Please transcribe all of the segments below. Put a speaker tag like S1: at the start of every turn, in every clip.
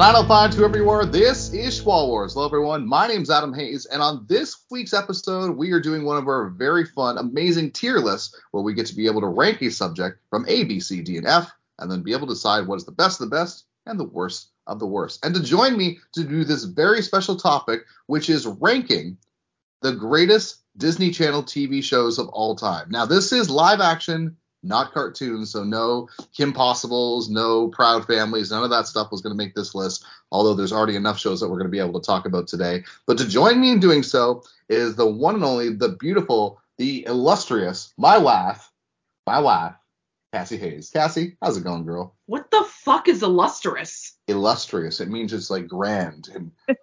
S1: 905 to are, this is Schwal Wars. Hello, everyone. My name's Adam Hayes, and on this week's episode, we are doing one of our very fun, amazing tier lists where we get to be able to rank a subject from A, B, C, D, and F, and then be able to decide what is the best of the best and the worst of the worst. And to join me to do this very special topic, which is ranking the greatest Disney Channel TV shows of all time. Now, this is live action not cartoons. So no Kim Possibles, no Proud Families, none of that stuff was going to make this list. Although there's already enough shows that we're going to be able to talk about today. But to join me in doing so is the one and only, the beautiful, the illustrious, my wife, my wife, Cassie Hayes. Cassie, how's it going, girl?
S2: What the fuck is illustrious?
S1: Illustrious. It means it's like grand. And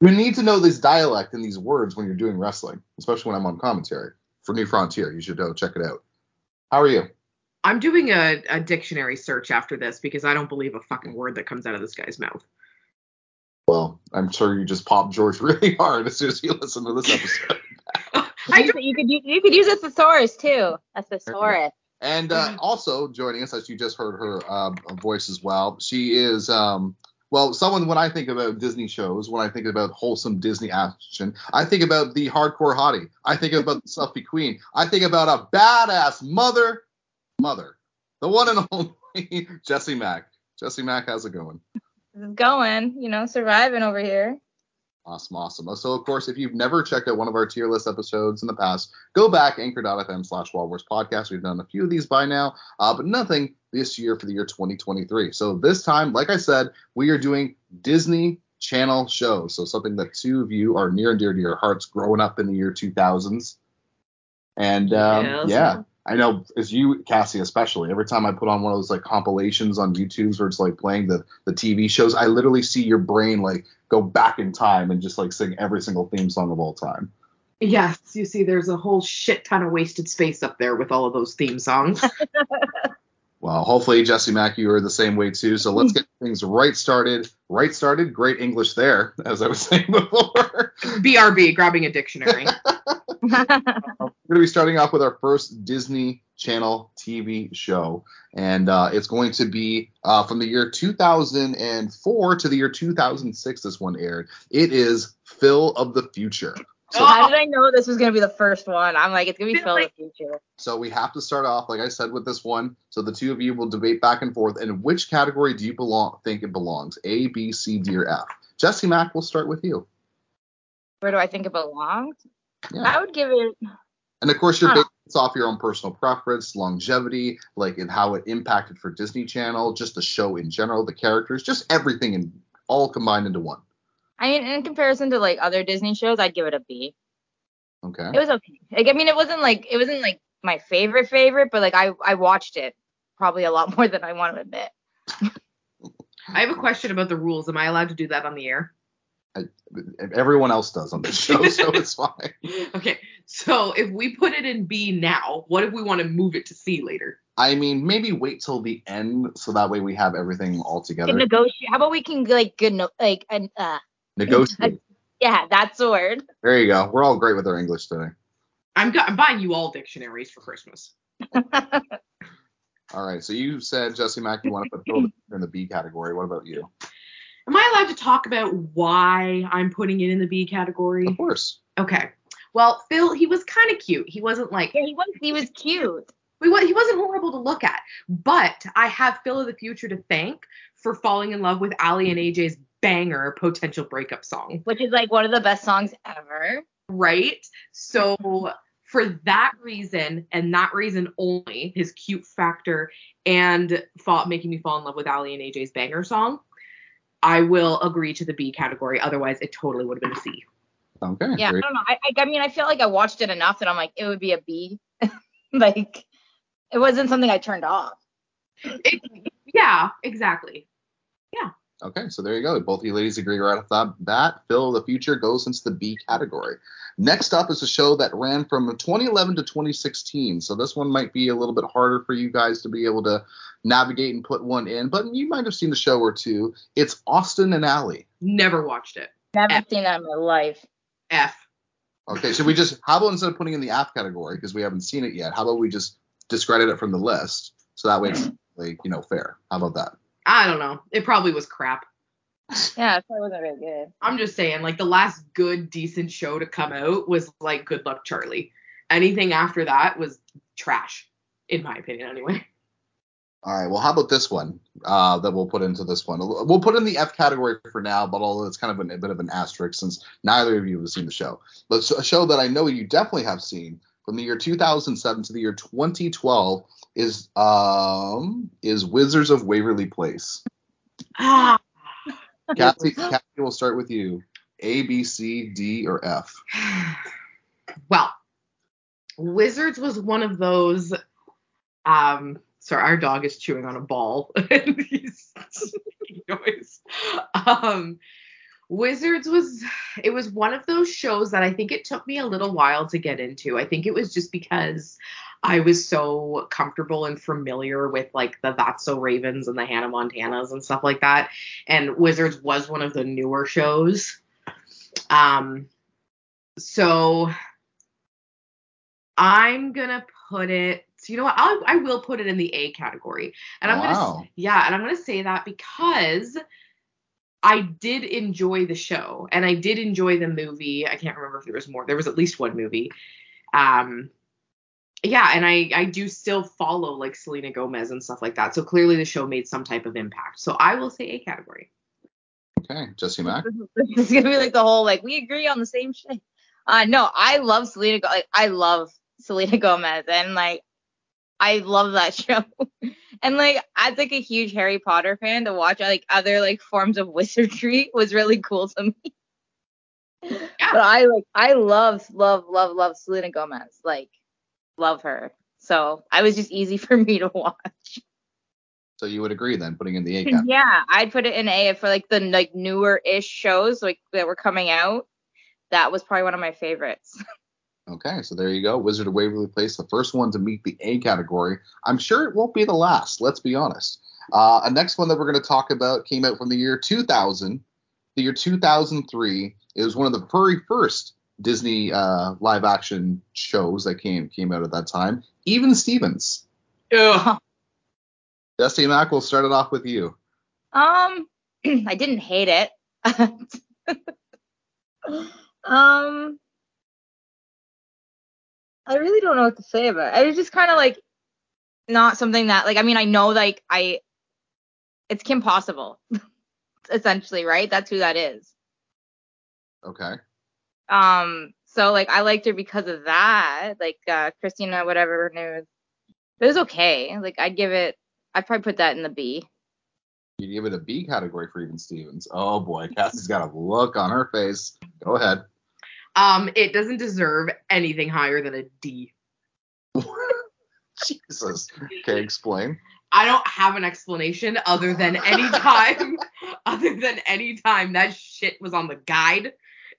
S1: you need to know this dialect and these words when you're doing wrestling, especially when I'm on commentary for New Frontier. You should go check it out. How are you?
S2: I'm doing a, a dictionary search after this because I don't believe a fucking word that comes out of this guy's mouth.
S1: Well, I'm sure you just popped George really hard as soon as you listen to this episode.
S3: I you, you could you could use a thesaurus too. A thesaurus.
S1: And uh, also joining us, as you just heard her um, voice as well, she is um, well, someone when I think about Disney shows, when I think about wholesome Disney action, I think about the hardcore hottie. I think about the Stuffy Queen. I think about a badass mother, mother, the one and only Jessie Mack. Jessie Mack, how's it going?
S3: It's going, you know, surviving over here.
S1: Awesome, awesome. So, of course, if you've never checked out one of our tier list episodes in the past, go back anchor.fm slash Wars podcast. We've done a few of these by now, uh, but nothing this year for the year 2023. So, this time, like I said, we are doing Disney Channel shows. So, something that two of you are near and dear to your hearts growing up in the year 2000s. And um, yes. yeah, I know as you, Cassie, especially. Every time I put on one of those like compilations on YouTube where it's like playing the the TV shows, I literally see your brain like go back in time and just like sing every single theme song of all time.
S2: Yes, you see, there's a whole shit ton of wasted space up there with all of those theme songs.
S1: well, hopefully, Jesse Mack, you are the same way too. So let's get things right started. Right started. Great English there, as I was saying before.
S2: BRB, grabbing a dictionary.
S1: we're going to be starting off with our first Disney Channel TV show, and uh, it's going to be uh, from the year 2004 to the year 2006. This one aired. It is Phil of the Future.
S3: So, how oh. did I know this was gonna be the first one? I'm like, it's gonna be Phil of the future.
S1: So we have to start off, like I said, with this one. So the two of you will debate back and forth. And which category do you belong? Think it belongs? A, B, C, D, or F? Jesse Mack, we'll start with you.
S3: Where do I think it belongs? Yeah. I would give it.
S1: And of course, you're based off your own personal preference, longevity, like in how it impacted for Disney Channel, just the show in general, the characters, just everything, and all combined into one.
S3: I mean, in comparison to like other Disney shows, I'd give it a B.
S1: Okay.
S3: It was okay. Like, I mean, it wasn't like it wasn't like my favorite favorite, but like I I watched it probably a lot more than I want to admit.
S2: I have a question about the rules. Am I allowed to do that on the air?
S1: I, everyone else does on this show, so it's fine.
S2: Okay, so if we put it in B now, what if we want to move it to C later?
S1: I mean, maybe wait till the end so that way we have everything all together.
S3: Negotiate. How about we can like good no, like uh,
S1: negotiate?
S3: yeah, that's the word.
S1: There you go. We're all great with our English today.
S2: I'm, I'm buying you all dictionaries for Christmas.
S1: all right. So you said Jesse Mack, you want to put Phil in the B category. What about you?
S2: Am I allowed to talk about why I'm putting it in the B category?
S1: Of course.
S2: Okay. Well, Phil, he was kind of cute. He wasn't like
S3: yeah, he was he was cute.
S2: He wasn't horrible to look at. But I have Phil of the future to thank for falling in love with Aly and AJ's banger potential breakup song,
S3: which is like one of the best songs ever.
S2: Right. So for that reason and that reason only, his cute factor and fall, making me fall in love with Aly and AJ's banger song, I will agree to the B category. Otherwise, it totally would have been a C.
S1: Okay.
S3: Yeah, great. I don't know. I, I, I mean, I feel like I watched it enough that I'm like, it would be a B. like, it wasn't something I turned off.
S2: It, yeah, exactly. Yeah.
S1: Okay, so there you go. Both of you ladies agree right off the bat. Phil of the Future goes into the B category. Next up is a show that ran from 2011 to 2016. So this one might be a little bit harder for you guys to be able to navigate and put one in, but you might have seen the show or two. It's Austin and Ally.
S2: Never watched it.
S3: Never F. seen that in my life.
S2: F.
S1: Okay, so we just how about instead of putting in the F category because we haven't seen it yet, how about we just discredit it from the list so that way it's like you know fair. How about that?
S2: I don't know. It probably was crap.
S3: Yeah, it probably wasn't very good.
S2: I'm just saying, like the last good, decent show to come out was like Good Luck Charlie. Anything after that was trash, in my opinion, anyway.
S1: All right. Well, how about this one uh, that we'll put into this one? We'll put in the F category for now, but although it's kind of a, a bit of an asterisk since neither of you have seen the show. But a show that I know you definitely have seen from the year 2007 to the year 2012 is um is Wizards of Waverly Place.
S2: Ah,
S1: Cassie, Cassie, we'll start with you. A, B, C, D, or F.
S2: well, Wizards was one of those. Um, sorry, our dog is chewing on a ball and he's noise. Um, Wizards was it was one of those shows that I think it took me a little while to get into. I think it was just because I was so comfortable and familiar with like the That's So Ravens and the Hannah Montanas and stuff like that. And Wizards was one of the newer shows. Um so I'm gonna put it you know what I'll, I will put it in the A category and I'm
S1: Wow.
S2: gonna yeah and I'm gonna say that because I did enjoy the show and I did enjoy the movie. I can't remember if there was more. There was at least one movie. Um yeah, and I I do still follow like Selena Gomez and stuff like that. So clearly the show made some type of impact. So I will say A category.
S1: Okay, Jesse Mack.
S3: This is gonna be like the whole like we agree on the same shit. Uh no, I love Selena. Go- Like I love Selena Gomez, and like I love that show. and like as like a huge Harry Potter fan, to watch like other like forms of wizardry was really cool to me. But I like I love love love love Selena Gomez. Like love her. So I was just easy for me to watch.
S1: So you would agree then, putting in the A category.
S3: Yeah, I'd put it in A for like the like newer ish shows like that were coming out. That was probably one of my favorites.
S1: Okay, so there you go. Wizard of Waverly Place, the first one to meet the A category. I'm sure it won't be the last, let's be honest. Uh, a next one that we're going to talk about came out from the year 2000, the year 2003. It was one of the very first Disney uh, live action shows that came came out at that time. Even Stevens.
S2: Ugh.
S1: Dusty Mack, we'll start it off with you.
S3: Um, I didn't hate it. um, I really don't know what to say about it. It was just kind of like not something that like I mean I know like I it's Kim Possible essentially right that's who that is
S1: Okay.
S3: Um so like I liked her because of that like uh Christina whatever her name is it was okay like I'd give it I'd probably put that in the B
S1: You give it a B category for Even Stevens. Oh boy, Cassie's got a look on her face. Go ahead.
S2: Um, it doesn't deserve anything higher than a D.
S1: Jesus. Okay, explain.
S2: I don't have an explanation other than any time, other than any time that shit was on the guide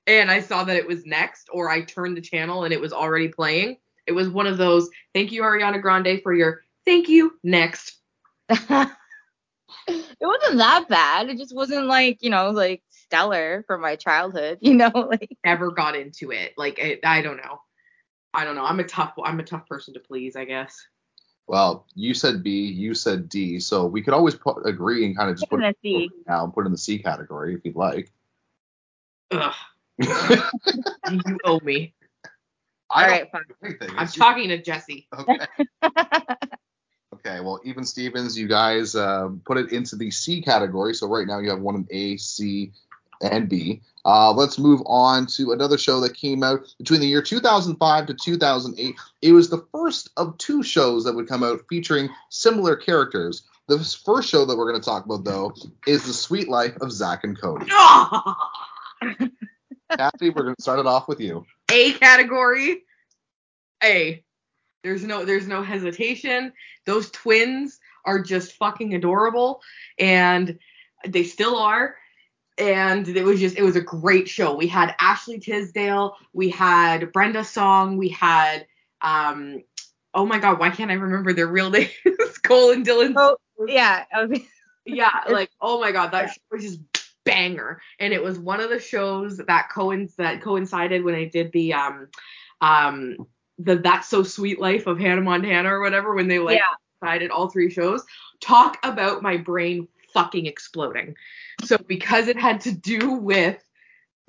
S2: and I saw that it was next, or I turned the channel and it was already playing. It was one of those, thank you, Ariana Grande, for your thank you, next.
S3: it wasn't that bad. It just wasn't like, you know, like stellar from my childhood, you know, like
S2: Never got into it. Like, I, I don't know. I don't know. I'm a tough, I'm a tough person to please, I guess.
S1: Well, you said B, you said D, so we could always put, agree and kind of just put
S3: in
S1: it
S3: a C.
S1: now and put it in the C category if you'd like.
S2: Ugh, you owe me.
S1: I
S3: All
S1: don't
S3: right, fine.
S1: do anything.
S2: I'm
S1: It's-
S2: talking to Jesse.
S1: Okay. Okay, well, even Stevens, you guys uh, put it into the C category. So right now you have one in A, C, and B. Uh, let's move on to another show that came out between the year 2005 to 2008. It was the first of two shows that would come out featuring similar characters. The first show that we're going to talk about, though, is The Sweet Life of Zach and Cody. Cassie, we're going to start it off with you.
S2: A category. A. There's no there's no hesitation. Those twins are just fucking adorable and they still are. And it was just it was a great show. We had Ashley Tisdale, we had Brenda Song, we had um oh my god, why can't I remember their real names? Cole and Dylan.
S3: Oh, yeah. I was-
S2: Yeah, like oh my god, that show was just banger. And it was one of the shows that coinc- that coincided when I did the um um the That's So Sweet Life of Hannah Montana or whatever when they like
S3: Yeah.
S2: decided all three shows. Talk about my brain fucking exploding. So because it had to do with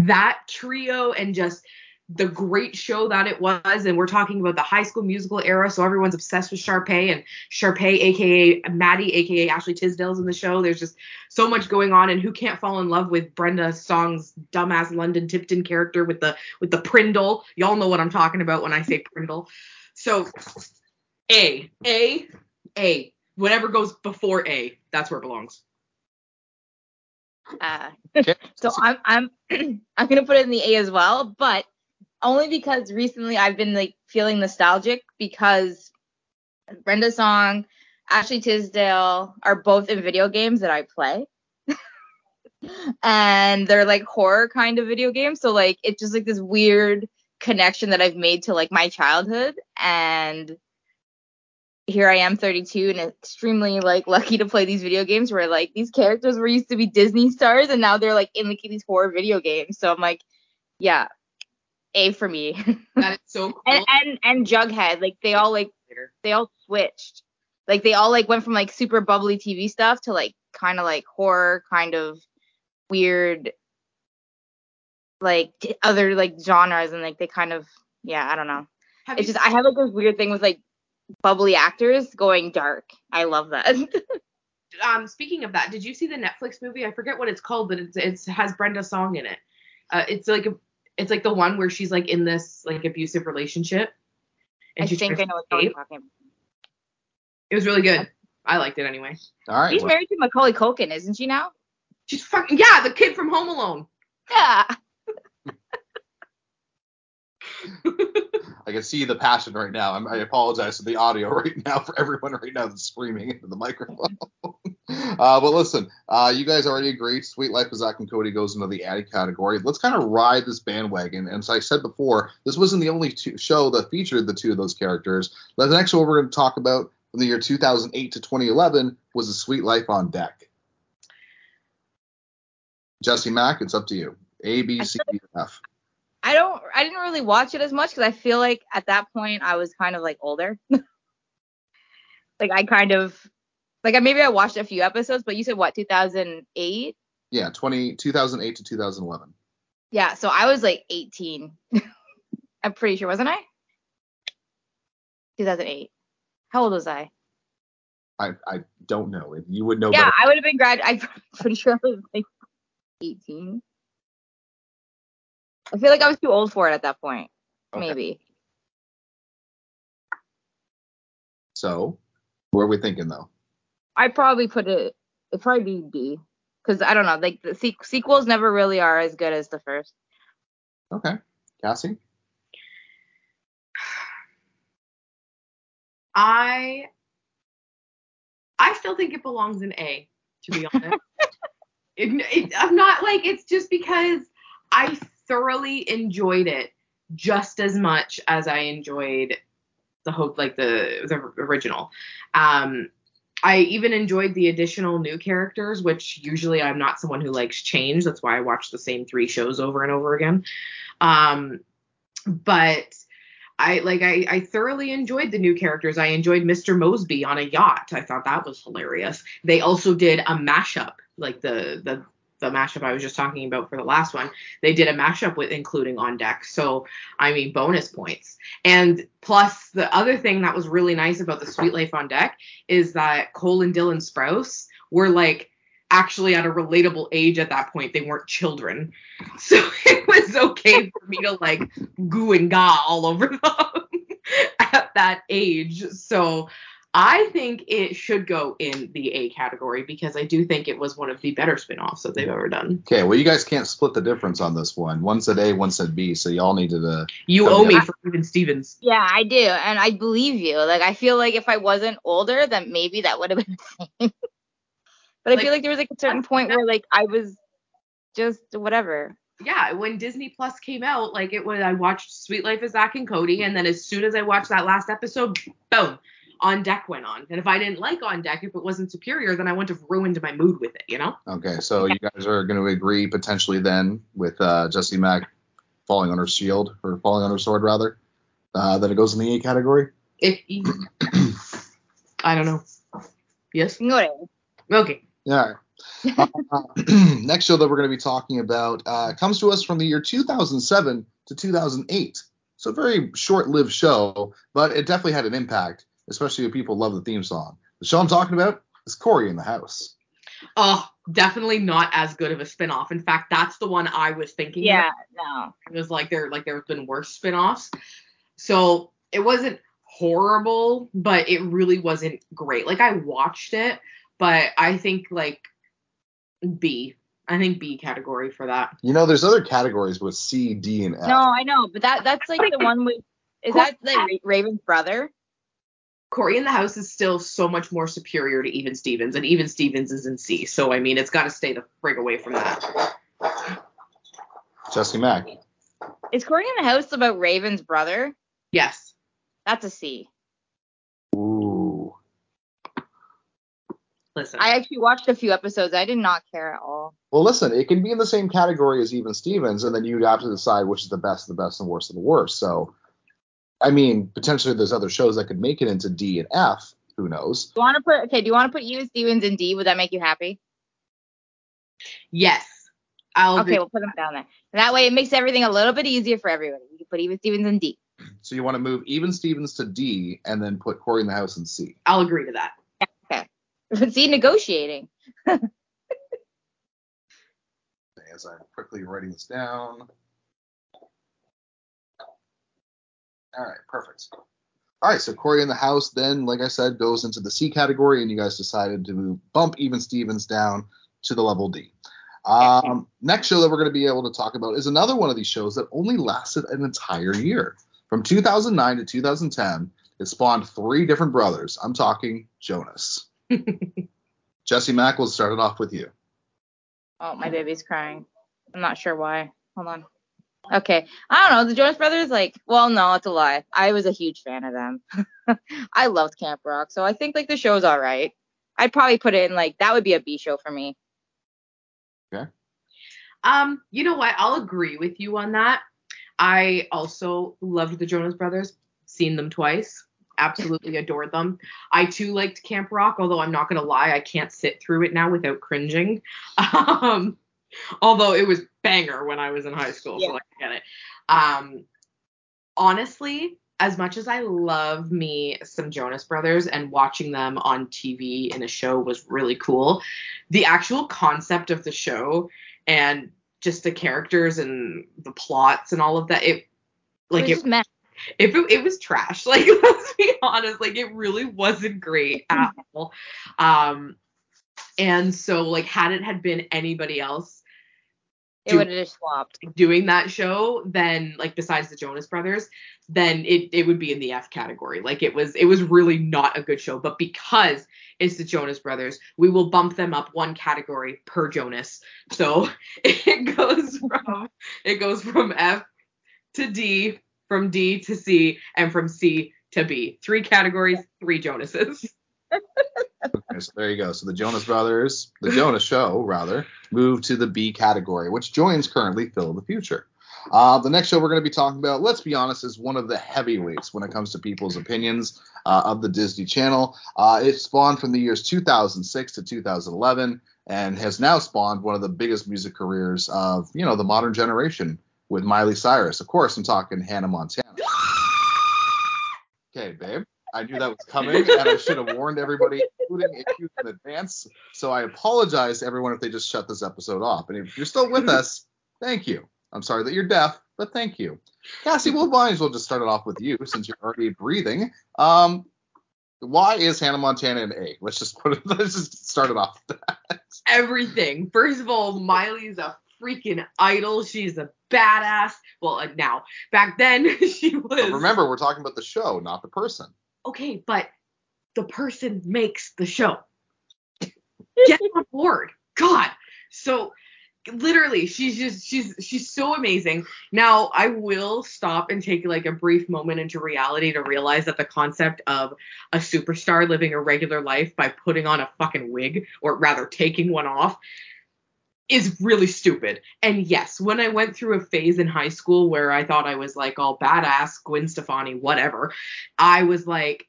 S2: that trio and just the great show that it was, and we're talking about the high school musical era, so everyone's obsessed with Sharpay and Sharpay, aka Maddie, aka Ashley Tisdale's in the show. There's just so much going on, and who can't fall in love with Brenda Song's dumbass London Tipton character with the with the Prindle? Y'all know what I'm talking about when I say Prindle. So A, A, A. Whatever goes before A, that's where it belongs.
S3: Uh, so I'm I'm I'm gonna put it in the A as well, but only because recently I've been like feeling nostalgic because Brenda Song, Ashley Tisdale are both in video games that I play. and they're like horror kind of video games. So like it's just like this weird connection that I've made to like my childhood and here I am 32 and extremely like lucky to play these video games where like these characters were used to be Disney stars and now they're like in like these horror video games. So I'm like, yeah, A for me.
S2: That is so cool.
S3: and and and Jughead, like they all like they all switched. Like they all like went from like super bubbly TV stuff to like kind of like horror, kind of weird, like other like genres, and like they kind of yeah, I don't know.
S2: Have
S3: It's just I have like this weird thing with like bubbly actors going dark. I love that.
S2: um speaking of that, did you see the Netflix movie? I forget what it's called, but it's it has Brenda Song in it. Uh, it's like a it's like the one where she's like in this like abusive relationship.
S3: I
S2: she
S3: think I know
S2: to
S3: what you're
S2: escape.
S3: talking about.
S2: It was really good. I liked it anyway.
S1: All right.
S3: She's
S1: well,
S3: married to Macaulay Culkin, isn't she now?
S2: She's fucking yeah, the kid from Home Alone.
S3: Yeah.
S1: I can see the passion right now. I'm, I apologize to the audio right now for everyone right now that's screaming into the microphone. Uh, but listen, uh, you guys already agreed. Sweet Life of Zach and Cody goes into the Addy category. Let's kind of ride this bandwagon. And as I said before, this wasn't the only two show that featured the two of those characters. The next one we're going to talk about from the year 2008 to 2011 was The Sweet Life on Deck. Jesse Mack, it's up to you. A, B, C, D, F.
S3: I don't I didn't really watch it as much because I feel like at that point I was kind of like older. like I kind of like I maybe I watched a few episodes, but you said what 2008?
S1: Yeah, 20, 2008 to 2011.
S3: Yeah, so I was like 18. I'm pretty sure, wasn't I? 2008. How old was I?
S1: I, I don't know. You would know
S3: yeah,
S1: better.
S3: I would have been grad. I'm pretty sure I was like 18. I feel like I was too old for it at that point.
S1: Okay.
S3: Maybe.
S1: So, where are we thinking though?
S3: I'd probably put it. It'd probably be B. Because I don't know, like the se- sequels never really are as good as the first.
S1: Okay, Cassie.
S2: I I still think it belongs in A, to be honest. it, it, I'm not like it's just because I thoroughly enjoyed it just as much as I enjoyed the hope like the the original. Um I even enjoyed the additional new characters, which usually I'm not someone who likes change. That's why I watch the same three shows over and over again. Um, but I like I, I thoroughly enjoyed the new characters. I enjoyed Mr. Moseby on a yacht. I thought that was hilarious. They also did a mashup, like the the the mashup I was just talking about for the last one. They did a mashup with including on deck. So I mean bonus points. And plus the other thing that was really nice about the Sweet Life on Deck is that Cole and Dylan Sprouse were like actually at a relatable age at that point. They weren't children. So it was okay for me to like goo and ga all over them at that age. So I think it should go in the A category because I do think it was one of the better spin-offs that they've ever done.
S1: Okay, well you guys can't split the difference on this one. One said A, one said B, so y'all needed to.
S2: Uh, you
S1: Oh,
S2: owe me
S1: yeah.
S2: for even Stevens.
S3: Yeah, I do, and I believe you. Like I feel like if I wasn't older, then maybe that would have been the same. but I
S2: Like-
S3: feel like there was like a certain point where like I was just whatever.
S2: Yeah, when Disney Plus came out, like it was I watched Sweet Life of Zach and Cody, and then as soon as I watched that last episode, boom, On Deck went on. And if I didn't like On Deck, if it wasn't superior, then I wouldn't have ruined my mood with it, you know?
S1: Okay, so you guys are going to agree potentially then with uh, Jesse Mack falling on her shield or falling on her sword rather, uh, that it goes in the A category.
S2: If I don't know. Yes.
S3: You know what I mean?
S2: Okay.
S1: Yeah. all right. Uh, next show that we're going to be talking about uh, comes to us from the year 2007 to 2008. So a very short-lived show, but it definitely had an impact, especially if people love the theme song. The show I'm talking about is Cory in the House.
S2: Oh, definitely not as good of a spin-off. In fact, that's the one I was thinking.
S3: Yeah,
S2: about.
S3: no.
S2: It was like there like there have been worse spin-offs. So it wasn't horrible, but it really wasn't great. Like I watched it, but I think like B. I think B category for that.
S1: You know, there's other categories with C, D, and F.
S3: No, I know, but that that's like the one with. Is that like Raven's brother?
S2: Cory in the House is still so much more superior to Even Stevens, and Even Stevens is in C. So I mean, it's got to stay the frig away from that.
S1: Jesse Mack.
S3: Is Cory in the House about Raven's brother?
S2: Yes.
S3: That's a C.
S1: Ooh.
S2: Listen.
S3: I actually watched a few episodes. I did not care at all.
S1: Well, listen, it can be in the same category as Even Stevens, and then you'd have to decide which is the best, the best, and worst of the worst. So, I mean, potentially there's other shows that could make it into D and F. Who knows?
S3: Do you want to put okay? Do you want to put Even Stevens in D? Would that make you happy?
S2: yes. I'll
S3: Okay,
S2: agree.
S3: we'll put them down there. That way, it makes everything a little bit easier for everybody. You can put even Stevens in D.
S1: So you want to move Even Stevens to D, and then put Cory in the House in C.
S2: I'll agree to that. Okay.
S3: See, negotiating.
S1: As I'm quickly writing this down. All right, perfect. All right, so Cory in the House then, like I said, goes into the C category, and you guys decided to bump Even Stevens down to the level D. Um, next show that we're going to be able to talk about is another one of these shows that only lasted an entire year. From 2009 to 2010, it spawned three different brothers. I'm talking Jonas. Jesse Mack we'll start it off with you.
S3: Oh, my baby's crying. I'm not sure why. Hold on. Okay. I don't know. The Jonas Brothers, like, well, no, it's a lie. I was a huge fan of them. I loved Camp Rock, so I think like the show's all right. I'd probably put it in like that would be a B show for me. Okay.
S2: Um, you know what? I'll agree with you on that. I also loved the Jonas Brothers. Seen them twice. Absolutely adored them. I too liked Camp Rock, although I'm not gonna lie, I can't sit through it now without cringing. Um, although it was banger when I was in high school,
S3: Yeah.
S2: so like, I get it. Um, honestly, as much as I love me some Jonas Brothers and watching them on TV in a show was really cool, the actual concept of the show and just the characters and the plots and all of that, it like
S3: it was
S2: it, if it, it was trash. Like let's be honest, like it really wasn't great at all. Um, and so like had it had been anybody else
S3: It would have just swapped.
S2: doing that show, then like besides the Jonas Brothers, then it it would be in the F category. Like it was it was really not a good show, but because it's the Jonas Brothers, we will bump them up one category per Jonas. So it goes from it goes from F to D, from D to C, and from C to B. Three categories, three Jonases.
S1: Okay, so there you go. So the Jonas Brothers, the Jonas Show, rather, moved to the B category, which joins currently Phil of the Future. Uh, the next show we're going to be talking about, let's be honest, is one of the heavyweights when it comes to people's opinions uh, of the Disney Channel. Uh, it spawned from the years 2006 to 2011 and has now spawned one of the biggest music careers of you know the modern generation with Miley Cyrus. Of course, I'm talking Hannah Montana. Okay, babe. I knew that was coming, and I should have warned everybody, including you, in advance. So I apologize to everyone if they just shut this episode off. And if you're still with us, thank you. I'm sorry that you're deaf, but thank you. Cassie, we'll might as well just start it off with you since you're already breathing. Um, why is Hannah Montana an A? Let's just put it. Let's just start it off. with that.
S2: everything. First of all, Miley's a freaking idol. She's a badass. Well, uh, now back then she was.
S1: But remember, we're talking about the show, not the person.
S2: Okay, but the person makes the show. Get on board. God. So literally she's just she's she's so amazing. Now I will stop and take like a brief moment into reality to realize that the concept of a superstar living a regular life by putting on a fucking wig or rather taking one off is really stupid. And yes, when I went through a phase in high school where I thought I was like all badass, Gwen Stefani, whatever, I was like,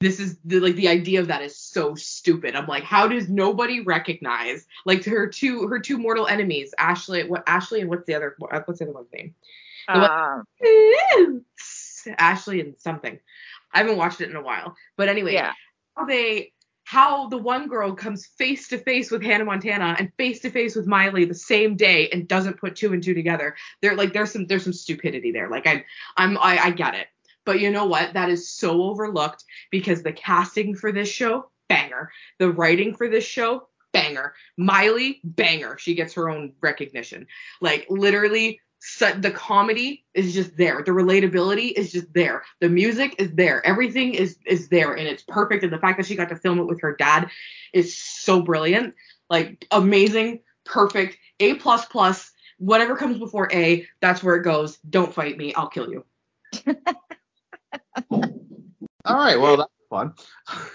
S2: this is the, like the idea of that is so stupid. I'm like, how does nobody recognize like her two her two mortal enemies, Ashley, what Ashley and what's the other what's the other one's name? The one-
S3: Um,
S2: Ashley and something. I haven't watched it in a while, but anyway,
S3: yeah.
S2: how they how the one girl comes face to face with Hannah Montana and face to face with Miley the same day and doesn't put two and two together. There like there's some there's some stupidity there. Like I'm I'm I, I get it. But you know what? That is so overlooked because the casting for this show, banger. The writing for this show, banger. Miley, banger. She gets her own recognition. Like literally so, the comedy is just there. The relatability is just there. The music is there. Everything is is there and it's perfect. And the fact that she got to film it with her dad is so brilliant. Like amazing, perfect, A plus plus. Whatever comes before A, that's where it goes. Don't fight me. I'll kill you.
S1: All right, well that's fun.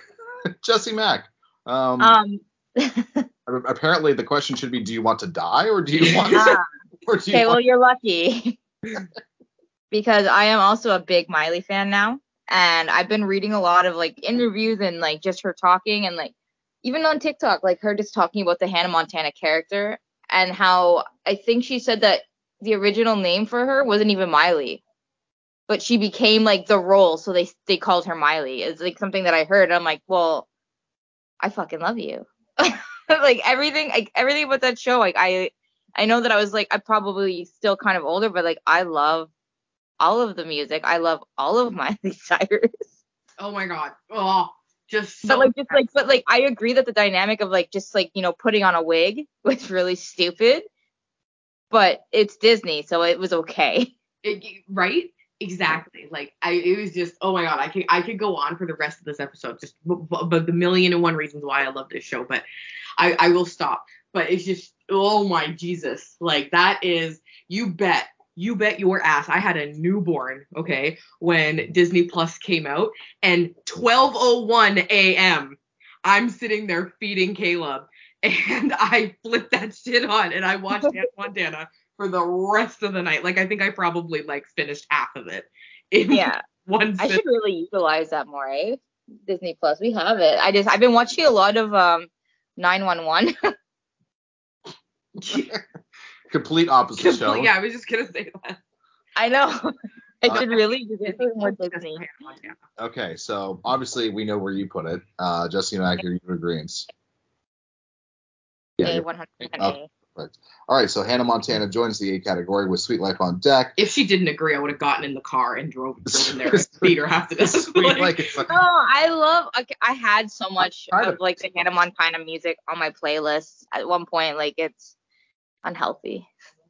S1: Jesse Mack. Um,
S3: Um.
S1: apparently the question should be, do you want to die or do you want?
S3: ah,
S1: or do you
S3: okay, well you're lucky because I am also a big Miley fan now, and I've been reading a lot of like interviews and like just her talking and like even on TikTok, like her just talking about the Hannah Montana character and how I think she said that the original name for her wasn't even Miley, but she became like the role, so they they called her Miley. It's like something that I heard. I'm like, well, I fucking love you. like everything, like everything about that show, like I I know that I was like I'm probably still kind of older, but like I love all of the music. I love all of Miley Cyrus.
S2: Oh my god. Oh, just so
S3: But like just like but like I agree that the dynamic of like just like, you know, putting on a wig was really stupid. But it's Disney, so it was okay.
S2: It, right? Exactly. Like I, it was just, oh my god, I could, I could go on for the rest of this episode, just, but the million and one reasons why I love this show. But I, I will stop. But it's just, oh my Jesus, like that is, you bet, you bet your ass. I had a newborn, okay, when Disney Plus came out, and 12:01 a.m. I'm sitting there feeding Caleb, and I flipped that shit on, and I watched Hannah Montana for the rest of the night. Like I think I probably like finished half of it
S3: Yeah.
S2: one
S3: I should really utilize that more, eh? Disney Plus. We have it. I just I've been watching a lot of um 911.
S1: complete opposite show.
S2: yeah, I was just gonna say that.
S3: I know. I
S1: Uh,
S3: should really do this with more Disney.
S1: Okay, so obviously we know where you put it. Uh, Jesse and I are you agreeance. Yeah.
S3: A
S1: you're
S3: 100%
S1: Oh.
S3: A.
S1: perfect. All right, so Hannah Montana joins the A category with Sweet Life on Deck.
S2: If she didn't agree, I would have gotten in the car and drove, drove in there and beat her half to death.
S1: Sweet
S2: Like,
S1: Life is like-
S3: No, I love. Okay, I had so much of like the Hannah Montana music on my playlist at one point. Like it's unhealthy.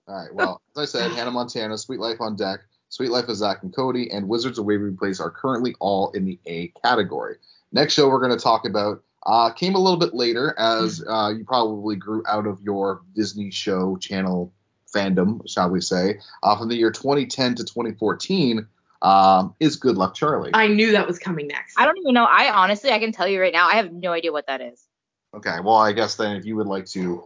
S1: All right. Well, as I said, Hannah Montana, Sweet Life on Deck, Sweet Life of Zach and Cody, and Wizards of Waverly Place are currently all in the A category. Next show we're going to talk about uh, came a little bit later, as uh, you probably grew out of your Disney show channel fandom, shall we say, uh, from the year 2010 to 2014. Um, is Good Luck Charlie?
S2: I knew that was coming next.
S3: I don't even know. I honestly, I can tell you right now, I have no idea what that is.
S1: Okay. Well, I guess then if you would like to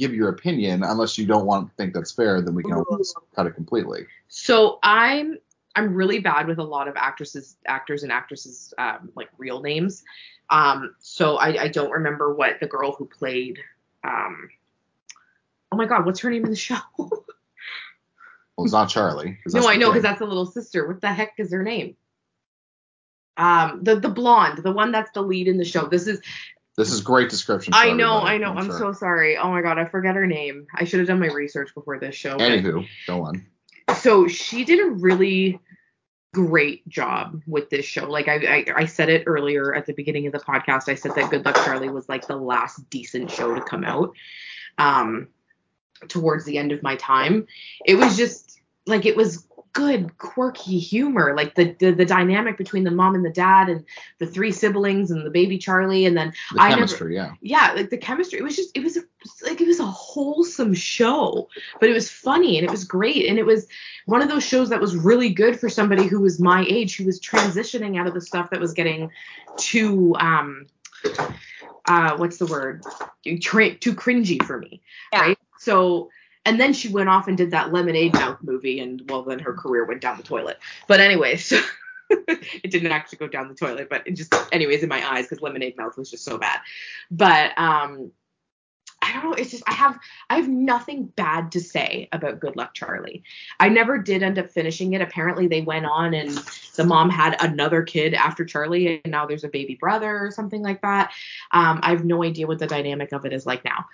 S1: give your opinion, unless you don't want to think that's fair, then we can always cut it completely.
S2: So I'm I'm really bad with a lot of actresses, actors and actresses um, like real names. Um, so I, I don't remember what the girl who played. Um, oh my God, what's her name in the show?
S1: Well, it's not Charlie.
S2: no, I know because that's the little sister. What the heck is her name? Um, the the blonde, the one that's the lead in the show. This is
S1: This is great description.
S2: I know, I know. I'm
S1: sure.
S2: so sorry. Oh my god, I forget her name. I should have done my research before this show.
S1: Anywho, go on.
S2: so she did a really great job with this show. Like I, I, I said it earlier at the beginning of the podcast. I said that Good Luck Charlie was like the last decent show to come out. Um, towards the end of my time, it was just like it was good quirky humor like the, the the dynamic between the mom and the dad and the three siblings and the baby charlie and then
S1: The
S2: I never-
S1: yeah.
S2: yeah, like the chemistry. It was just, it was a, like it was a wholesome show, but it was funny and it was great, and it was one of those shows that was really good for somebody who was my age, who was transitioning out of the stuff that was getting too, um, uh, what's the word, Tra- too cringy for me,
S3: Yeah.
S2: right? So. And then she went off and did that Lemonade Mouth movie, and well, then her career went down the toilet. But anyways, it didn't actually go down the toilet, but it just, anyways, in my eyes because lemonade mouth was just so bad. But um, I don't know. It's just I have I have nothing bad to say about Good Luck Charlie. I never did end up finishing it. Apparently they went on and the mom had another kid after Charlie and now there's a baby brother or something like that. Um, I have no idea what the dynamic of it is like now.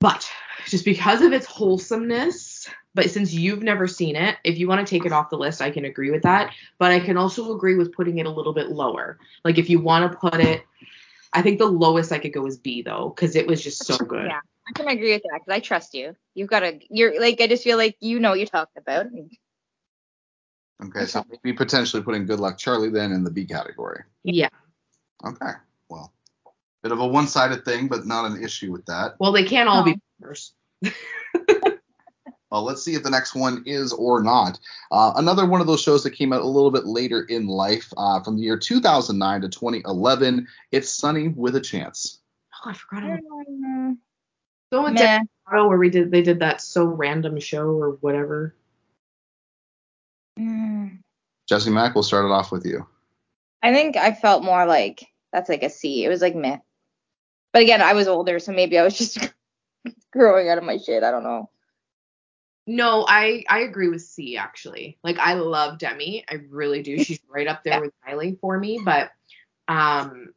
S2: But just because of its wholesomeness, but since you've never seen it, if you want to take it off the list, I can agree with that. But I can also agree with putting it a little bit lower. Like if you want to put it I think the lowest I could go is B though, because it was just so good.
S3: Yeah, I can agree with that because I trust you. You've got a, you're like, I just feel like you know what you're talking about.
S1: Okay, so maybe potentially putting Good Luck Charlie then in the B category.
S2: Yeah.
S1: Okay, well, bit of a one-sided thing, but not an issue with that.
S2: Well, they can't all
S3: No.
S2: be winners.
S1: Well, let's see if the next one is or not. Uh, another one of those shows that came out a little bit later in life, uh, from the year 2009 to 2011. It's Sonny with a Chance.
S2: Oh, I forgot about the one with
S3: Meh.
S2: Where we did they did that so random show or whatever.
S3: Mm.
S1: Jesse Mack, we'll start it off with you.
S3: I think I felt more like that's like a C. It was like meh. But again, I was older, so maybe I was just growing out of my shit. I don't know.
S2: No, I I agree with C actually. Like I love Demi, I really do. She's right up there
S3: Yeah.
S2: with Miley for me, but um,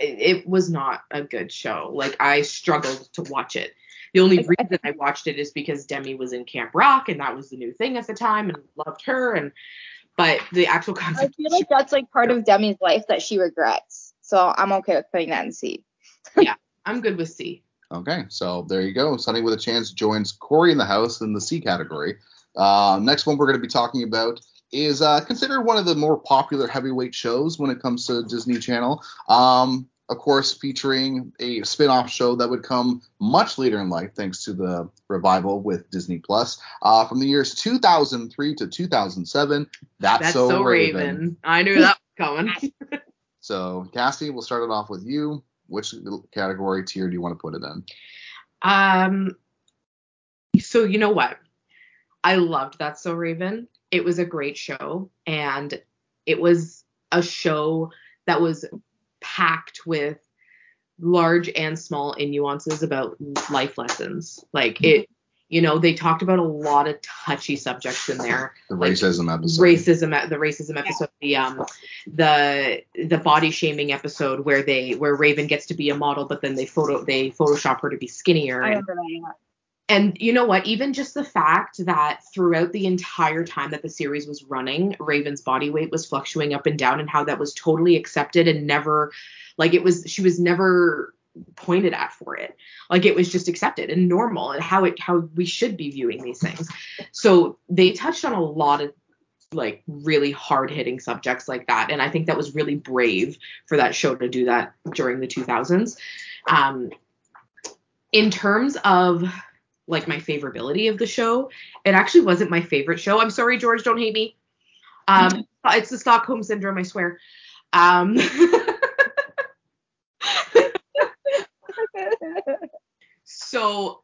S2: it, it was not a good show. Like I struggled to watch it. The only reason I watched it is because Demi was in Camp Rock and that was the new thing at the time and loved her and but the actual concept I
S3: feel like that's like part of Demi's life that she regrets. So I'm okay with putting that in C.
S2: I'm good with C.
S1: Okay, so there you go. Sonny with a Chance joins Cory in the house in the C category. Uh, next one we're going to be talking about is uh, considered one of the more popular heavyweight shows when it comes to Disney Channel. Um, of course, featuring a spin-off show that would come much later in life, thanks to the revival with Disney Plus. Uh, from the years 2003 to 2007, That's,
S2: That's
S1: So,
S2: so,
S1: Raven.
S2: Raven. I knew that was coming.
S1: So, Cassie, we'll start it off with you. Which category tier do you want to put it in?
S2: Um, so you know what? I loved that So Raven. It was a great show, and it was a show that was packed with large and small nuances about life lessons. Like it, you know, they talked about a lot of touchy subjects in there.
S1: The
S2: Like,
S1: racism episode.
S2: racism the racism episode the um the the body shaming episode where they where raven gets to be a model but then they photo they photoshop her to be skinnier
S3: I remember that.
S2: and you know what even just the fact that throughout the entire time that the series was running raven's body weight was fluctuating up and down and how that was totally accepted and never like it was she was never pointed at for it. Like it was just accepted and normal and how it how we should be viewing these things. So they touched on a lot of like really hard hitting subjects like that and i think that was really brave for that show to do that during the 2000s um in terms of like my favorability of the show it actually wasn't my favorite show. I'm sorry george don't hate me. Um it's the stockholm syndrome i swear. Um so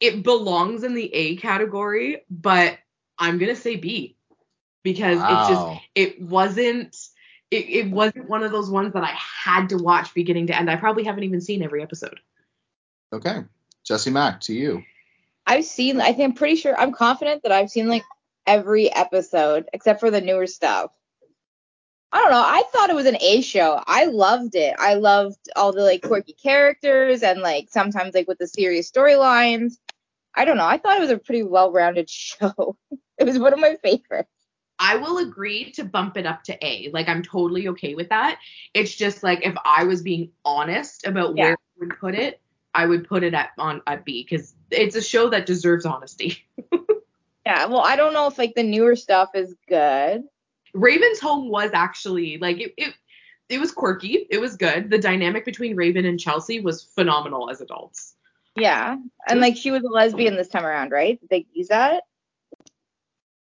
S2: it belongs in the a category but i'm gonna say b because it just it wasn't it, it wasn't one of those ones that I had to watch beginning to end. I probably haven't even seen every episode.
S1: Okay. Jesse Mack, to you.
S3: I've seen. I think I'm pretty sure. I'm confident that I've seen like every episode except for the newer stuff. I don't know. I thought it was an A show. I loved it. I loved all the like quirky characters and like sometimes like with the serious storylines. I don't know. I thought it was a pretty well-rounded show. it was one of my favorites.
S2: I will agree to bump it up to A. Like I'm totally okay with that. It's just like if I was being honest about
S3: Yeah.
S2: where I would put it, I would put it at on at B because it's a show that deserves honesty.
S3: Yeah. Well, I don't know if like the newer stuff is good.
S2: Raven's Home was actually like it, it it was quirky. It was good. The dynamic between Raven and Chelsea was phenomenal as adults.
S3: Yeah. And like she was a lesbian this time around, right? Did they use that?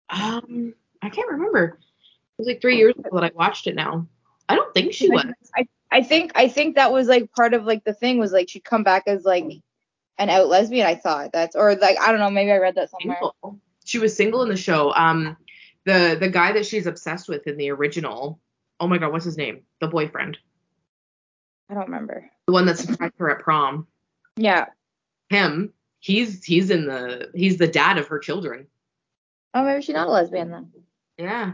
S2: Um, I can't remember. It was like three years ago that I watched it now. I don't think she was.
S3: I I think I think that was like part of like the thing was like she'd come back as like an out lesbian. I thought that's or like I don't know maybe I read that somewhere.
S2: single. She was single in the show. Um, The the guy that she's obsessed with in the original. Oh my god, what's his name? The boyfriend.
S3: I don't remember.
S2: The one that surprised her at prom.
S3: Yeah.
S2: Him. He's he's in the he's the dad of her children.
S3: Oh, maybe she's not a lesbian then.
S2: Yeah.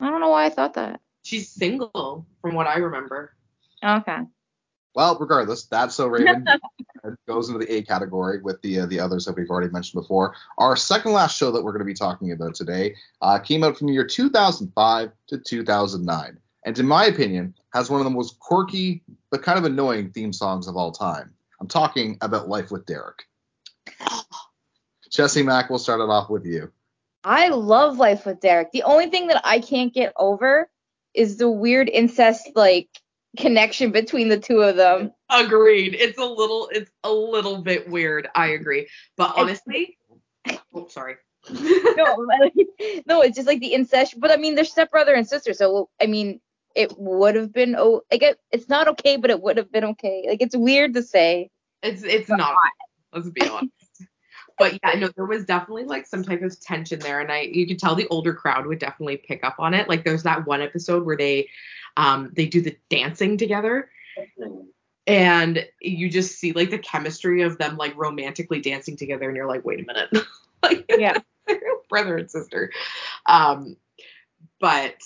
S3: I don't know why I thought that.
S2: She's single, from what I remember.
S3: Okay.
S1: Well, regardless, that's so Raven goes into the A category with the uh, the others that we've already mentioned before. Our second last show that we're going to be talking about today uh, came out from the year 2005 to 2009, and in my opinion, has one of the most quirky but kind of annoying theme songs of all time. I'm talking about Life with Derek. Jesse Mack, we'll start it off with you.
S3: I love Life with Derek. The only thing that I can't get over is the weird incest like connection between the two of them.
S2: Agreed. It's a little it's a little bit weird. I agree. But honestly, oh sorry.
S3: no, no, it's just like the incest. But I mean, they're stepbrother and sister, so I mean, it would have been oh, it, it's not okay, but it would have been okay. Like it's weird to say.
S2: It's it's not. Let's be honest. but yeah, no, there was definitely like some type of tension there, and I you could tell the older crowd would definitely pick up on it. Like there's that one episode where they um they do the dancing together. And you just see like the chemistry of them like romantically dancing together, and you're like, wait a minute, like
S3: Yeah.
S2: brother and sister. Um, but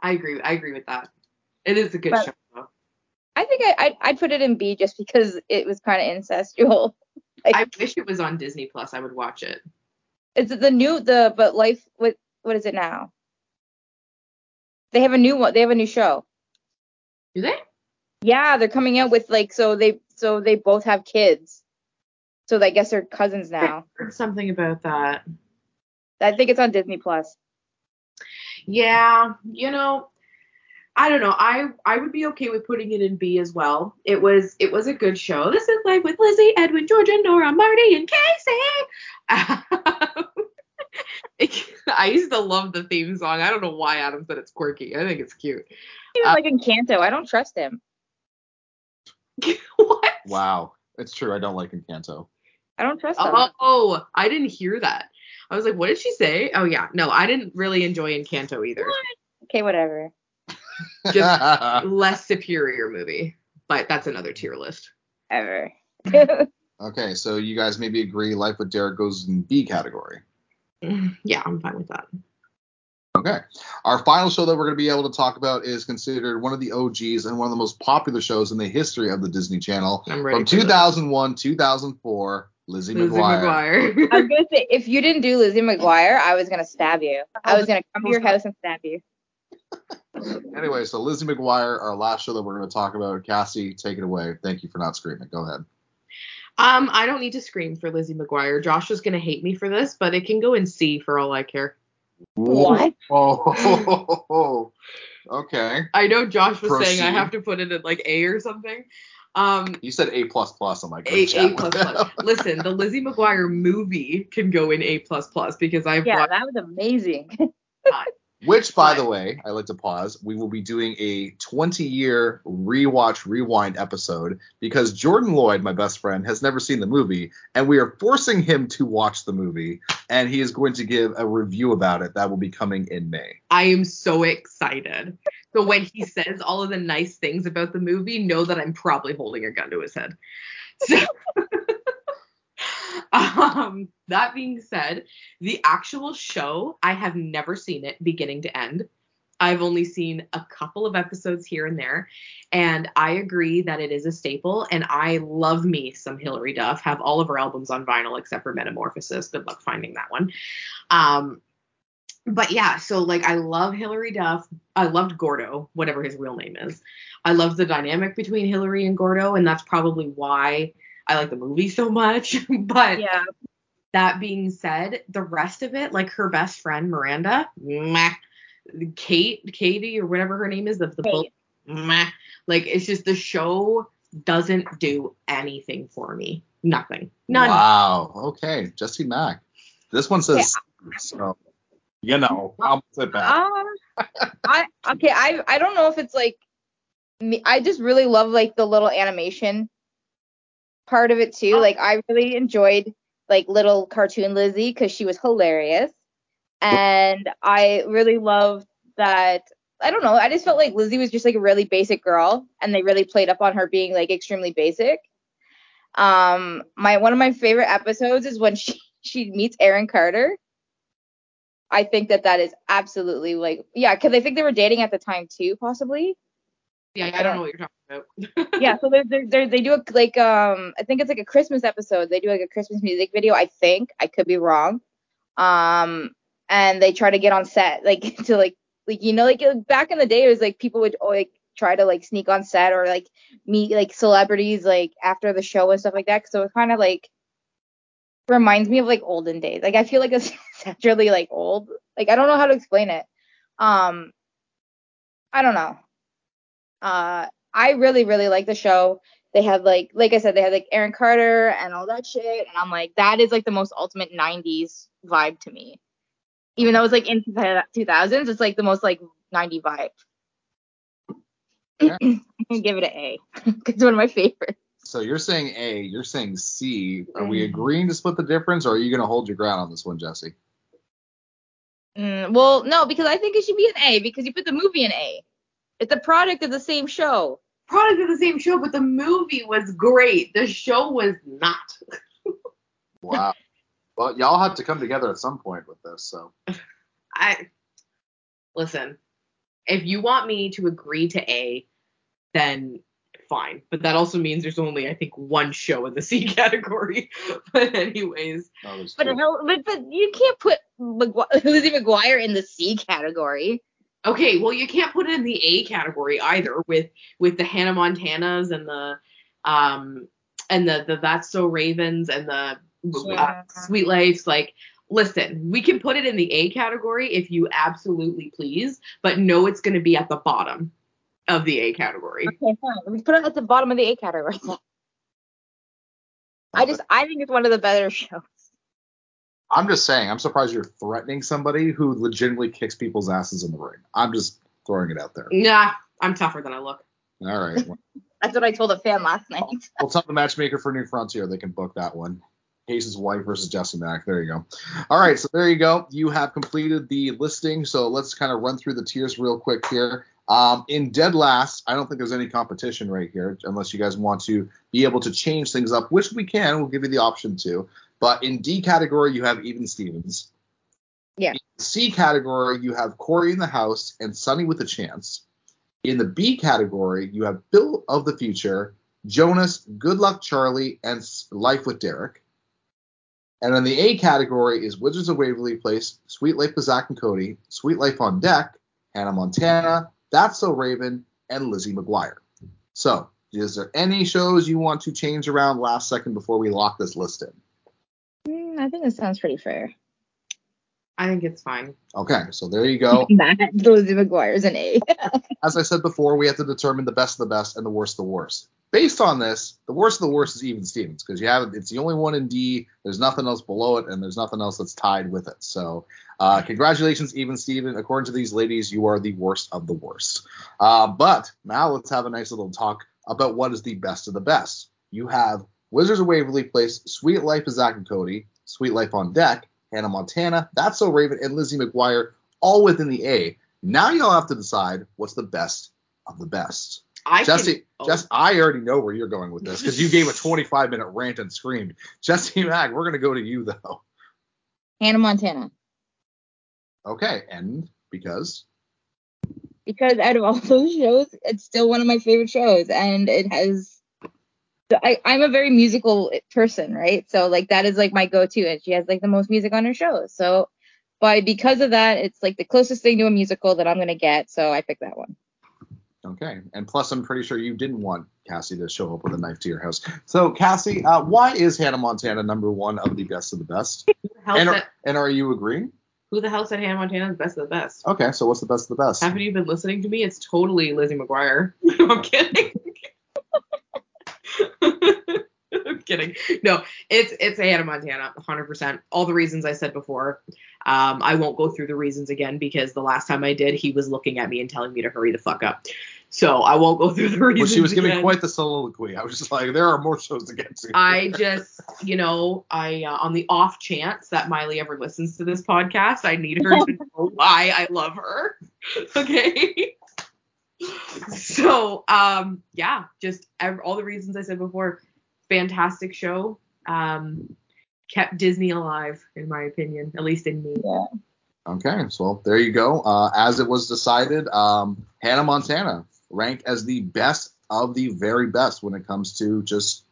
S2: I agree. I agree with that. It is a good
S3: But-
S2: show. Though.
S3: I think I I'd, I'd put it in B just because it was kind of incestual. Like
S2: I wish it was on Disney Plus. I would watch it.
S3: it's the new the but life what what is it now? They have a new one. They have a new show.
S2: Do they?
S3: Yeah, they're coming out with like so they so they both have kids. So I guess they're cousins now.
S2: I heard something about that.
S3: I think it's on Disney Plus.
S2: Yeah, you know, I don't know. I I would be okay with putting it in B as well. It was it was a good show. This is like with Lizzie, Edwin, Georgia, Nora, Marty, and Casey. Um, I used to love the theme song. I don't know why Adam said it's quirky. I think it's cute.
S3: Even
S2: Uh,
S3: like Encanto, I don't trust him.
S2: what?
S1: Wow, it's true. I don't like Encanto.
S3: I don't trust him.
S2: Oh, I didn't hear that. I was like, what did she say? Oh yeah, no, I didn't really enjoy Encanto either.
S3: Okay, whatever.
S2: Just less superior movie, but that's another tier list.
S3: Ever.
S1: okay, so you guys maybe agree Life with Derek goes in B category.
S2: Yeah, I'm fine with that.
S1: Okay. Our final show that we're going to be able to talk about is considered one of the OGs and one of the most popular shows in the history of the Disney Channel.
S2: I'm ready.
S1: From
S2: for this.
S1: 2001, 2004, Lizzie, McGuire.
S2: Lizzie
S1: McGuire.
S2: McGuire.
S3: I was gonna say if you didn't do Lizzie McGuire, I was gonna stab you. I was gonna come to your house and stab you.
S1: Anyway, so Lizzie McGuire, our last show that we're going to talk about. Cassie, take it away. Thank you for not screaming. Go ahead.
S2: Um, I don't need to scream for Lizzie McGuire. Josh is gonna hate me for this, but it can go in C for all I care.
S3: What?
S1: Oh, okay.
S2: I know Josh was saying I have to put it at like A or something. Um,
S1: You said A plus plus. I'm like,
S2: A, A plus plus. Listen, the Lizzie McGuire movie can go in A plus plus because I've
S3: Yeah,
S2: watched.
S3: that was amazing.
S1: Which, by the way, I like to pause. We will be doing a 20 year rewatch rewind episode because Jordan Lloyd, my best friend, has never seen the movie, and we are forcing him to watch the movie, and he is going to give a review about it that will be coming in May.
S2: I am so excited. So when he says all of the nice things about the movie, know that I'm probably holding a gun to his head. So, um, that being said, the actual show, I have never seen it beginning to end. I've only seen a couple of episodes here and there, and I agree that it is a staple. And I love me some Hilary Duff. Have all of her albums on vinyl except for Metamorphosis. Good luck finding that one. Um, but yeah, so like I love Hilary Duff. I loved Gordo, whatever his real name is. I love the dynamic between Hilary and Gordo, and that's probably why I like the movie so much. but
S3: yeah.
S2: that being said, the rest of it, like her best friend Miranda, meh. Kate, Katie, or whatever her name is, of the book, meh. Like it's just the show doesn't do anything for me. Nothing. None.
S1: Wow. Okay. Jesse Mack. This one says, so, you know, I'll sit back.
S3: Um, I okay. I I don't know if it's like me. I just really love like the little animation part of it too. Like I really enjoyed like little cartoon Lizzie because she was hilarious. and I really loved that. I don't know. I just felt like Lizzie was just like a really basic girl, and they really played up on her being like extremely basic. Um, my one of my favorite episodes is when she she meets Aaron Carter. I think that that is absolutely like yeah, because I think they were dating at the time too, possibly.
S2: Yeah, I don't know what you're talking
S3: about. yeah, so they're, they're, they're, they do a, like um I think it's like a Christmas episode. They do like a Christmas music video. I think I could be wrong. Um, and they try to get on set like to like like you know like back in the day it was like people would like try to like sneak on set or like meet like celebrities like after the show and stuff like that. So it kind of like reminds me of like olden days. Like I feel like it's really like old. Like I don't know how to explain it. Um, I don't know uh, I really, really like the show. They had like, like I said, they had like Aaron Carter and all that shit, and I'm like, that is like the most ultimate ¡90s vibe to me. Even though it's like in 2000s, it's like the most like 90 vibe. Yeah. I'm gonna give it an A. Because it's one of my favorites.
S1: So you're saying A, you're saying C. Are we mm. agreeing to split the difference, or are you gonna hold your ground on this one, Jesse?
S3: Mm, well, no, because I think it should be an A because you put the movie in A. It's a product of the same show.
S2: Product of the same show, but the movie was great. The show was not.
S1: wow. Well, y'all have to come together at some point with this, so.
S2: I listen. If you want me to agree to A, then fine. But that also means there's only I think one show in the C category. but anyways.
S3: but, but, but you can't put McGu- Lizzie McGuire in the C category.
S2: Okay, well you can't put it in the A category either with with the Hannah Montanas and the um and the the That's So Ravens and the yeah. uh, Suite Life's Like, listen, we can put it in the A category if you absolutely please, but no, it's going to be at the bottom of the A category.
S3: Okay, fine. We put it at the bottom of the A category. I just I think it's one of the better shows.
S1: I'm just saying, I'm surprised you're threatening somebody who legitimately kicks people's asses in the ring. I'm just throwing it out there.
S2: Nah, I'm tougher than I look.
S1: All right.
S3: That's what I told a fan last night.
S1: we'll tell the matchmaker for New Frontier. They can book that one. Case's wife versus Jesse Mack. There you go. All right, so there you go. You have completed the listing. So let's kind of run through the tiers real quick here. Um, in dead last, I don't think there's any competition right here, unless you guys want to be able to change things up, which we can. We'll give you the option to. But in D category, you have Even Stevens.
S3: Yeah. In
S1: C category, you have Cory in the House and Sonny with a Chance. In the B category, you have Phil of the Future, Jonas, Good Luck Charlie, and Life with Derek. And in the A category is Wizards of Waverly Place, Suite Life with Zack and Cody, Suite Life on Deck, Hannah Montana, That's So Raven, and Lizzie McGuire. So, is there any shows you want to change around last second before we lock this list in?
S3: I think it sounds pretty fair.
S2: I think it's fine.
S1: Okay, so there you go.
S3: Lizzie McGuire's an A.
S1: As I said before, we have to determine the best of the best and the worst of the worst. Based on this, the worst of the worst is even Stevens because you have it's the only one in D. There's nothing else below it, and there's nothing else that's tied with it. So, uh, congratulations, even Steven. According to these ladies, you are the worst of the worst. Uh, but now let's have a nice little talk about what is the best of the best. You have Wizards of Waverly Place, Suite Life of Zack and Cody, Suite Life on Deck, Hannah Montana, That's So Raven, and Lizzie McGuire, all within the A. Now y'all have to decide what's the best of the best. I Jesse, can, oh. Jesse, I already know where you're going with this because you gave a 25 minute rant and screamed. Jesse Mack, we're gonna go to you though.
S3: Hannah Montana.
S1: Okay, and because
S3: because out of all those shows, it's still one of my favorite shows, and it has I, I'm a very musical person, right? So like that is like my go-to, and she has like the most music on her show. So, by because of that, it's like the closest thing to a musical that I'm gonna get. So I picked that one.
S1: Okay, and plus I'm pretty sure you didn't want Cassie to show up with a knife to your house. So Cassie, uh, why is Hannah Montana number one of the best of the best? and, are, and are you agreeing?
S2: Who the hell said Hannah Montana is best of the best?
S1: Okay, so what's the best of the best?
S2: Haven't you been listening to me? It's totally Lizzie McGuire. I'm kidding. I'm kidding. No, it's it's Hannah Montana, 100%. All the reasons I said before. Um, I won't go through the reasons again because the last time I did, he was looking at me and telling me to hurry the fuck up. So I won't go through the reasons.
S1: Well, she was giving
S2: again.
S1: quite the soliloquy. I was just like, there are more shows to get to.
S2: I just, you know, I uh, on the off chance that Miley ever listens to this podcast, I need her to know why I love her. Okay. so, um, yeah, just ev- all the reasons I said before. Fantastic show. Um, kept Disney alive, in my opinion, at least in me.
S3: Yeah.
S1: Okay, so there you go. Uh, as it was decided, um, Hannah Montana ranked as the best of the very best when it comes to just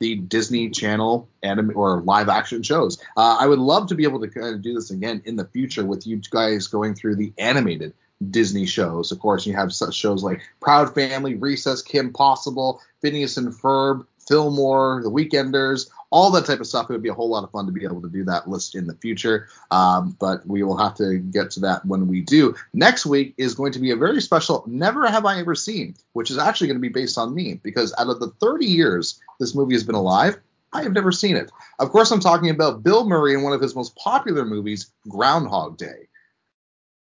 S1: the Disney Channel anime or live action shows. Uh, I would love to be able to kind of do this again in the future with you guys going through the animated Disney shows. Of course, you have such shows like Proud Family, Recess, Kim Possible, Phineas and Ferb, Fillmore, The Weekenders, all that type of stuff. It would be a whole lot of fun to be able to do that list in the future. Um, but we will have to get to that when we do. Next week is going to be a very special Never Have I Ever Seen, which is actually going to be based on me because out of the 30 years this movie has been alive, I have never seen it. Of course, I'm talking about Bill Murray in one of his most popular movies, Groundhog Day.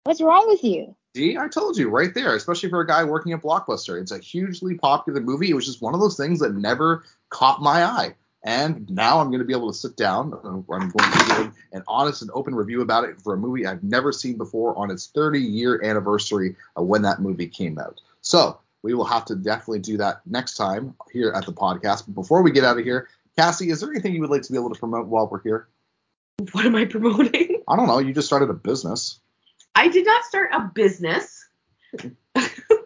S3: What's wrong with you?
S1: See, I told you right there, especially for a guy working at Blockbuster. It's a hugely popular movie. It was just one of those things that never caught my eye. And now I'm going to be able to sit down. I'm going to give an honest and open review about it for a movie I've never seen before on its 30 year anniversary of when that movie came out. So we will have to definitely do that next time here at the podcast. But before we get out of here, Cassie, is there anything you would like to be able to promote while we're here?
S2: What am I promoting?
S1: I don't know. You just started a business.
S2: I did not start a business.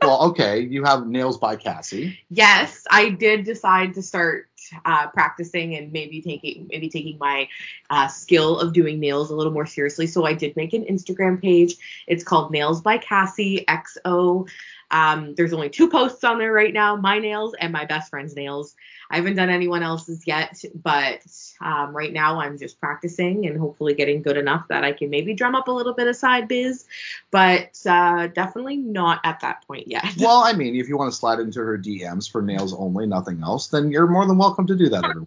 S1: Well, okay. You have Nails by Cassie.
S2: yes, I did decide to start uh, practicing and maybe taking maybe taking my uh, skill of doing nails a little more seriously. So I did make an Instagram page. It's called Nails by Cassie XO. Um, there's only two posts on there right now: my nails and my best friend's nails. I haven't done anyone else's yet, but um, right now I'm just practicing and hopefully getting good enough that I can maybe drum up a little bit of side biz, but uh, definitely not at that point yet.
S1: Well, I mean, if you want to slide into her DMs for nails only, nothing else, then you're more than welcome to do that.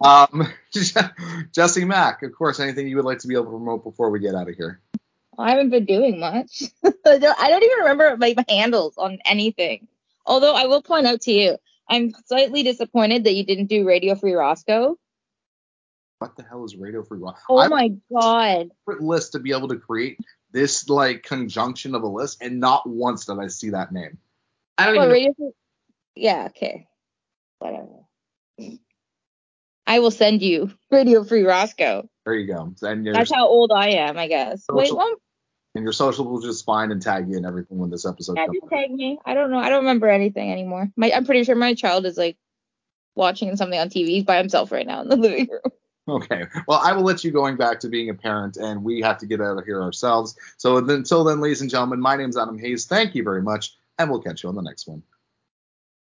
S1: Um, Jesse Mack, of course, anything you would like to be able to promote before we get out of here?
S3: I haven't been doing much. I don't I don't even remember my handles on anything. Although I will point out to you, I'm slightly disappointed that you didn't do Radio Free Roscoe.
S1: What the hell is Radio Free Rock?
S3: Oh my god.
S1: list to be able to create this like conjunction of a list, and not once did I see that name.
S2: I don't
S3: What,
S2: even know.
S3: Free- Yeah, okay. Whatever. I will send you Radio Free Roscoe.
S1: There you go. And
S3: That's how old I am, I guess. Wait, one
S1: and your social will just find and tag you and everything when this episode
S3: yeah,
S1: comes.
S3: just tag me. I don't know. I don't remember anything anymore. My I'm pretty sure my child is like watching something on TV. He's by himself right now in the living room.
S1: Okay. Well, I will let you going back to being a parent, and we have to get out of here ourselves. So until then, ladies and gentlemen, my name is Adam Hayes. Thank you very much, and we'll catch you on the next one.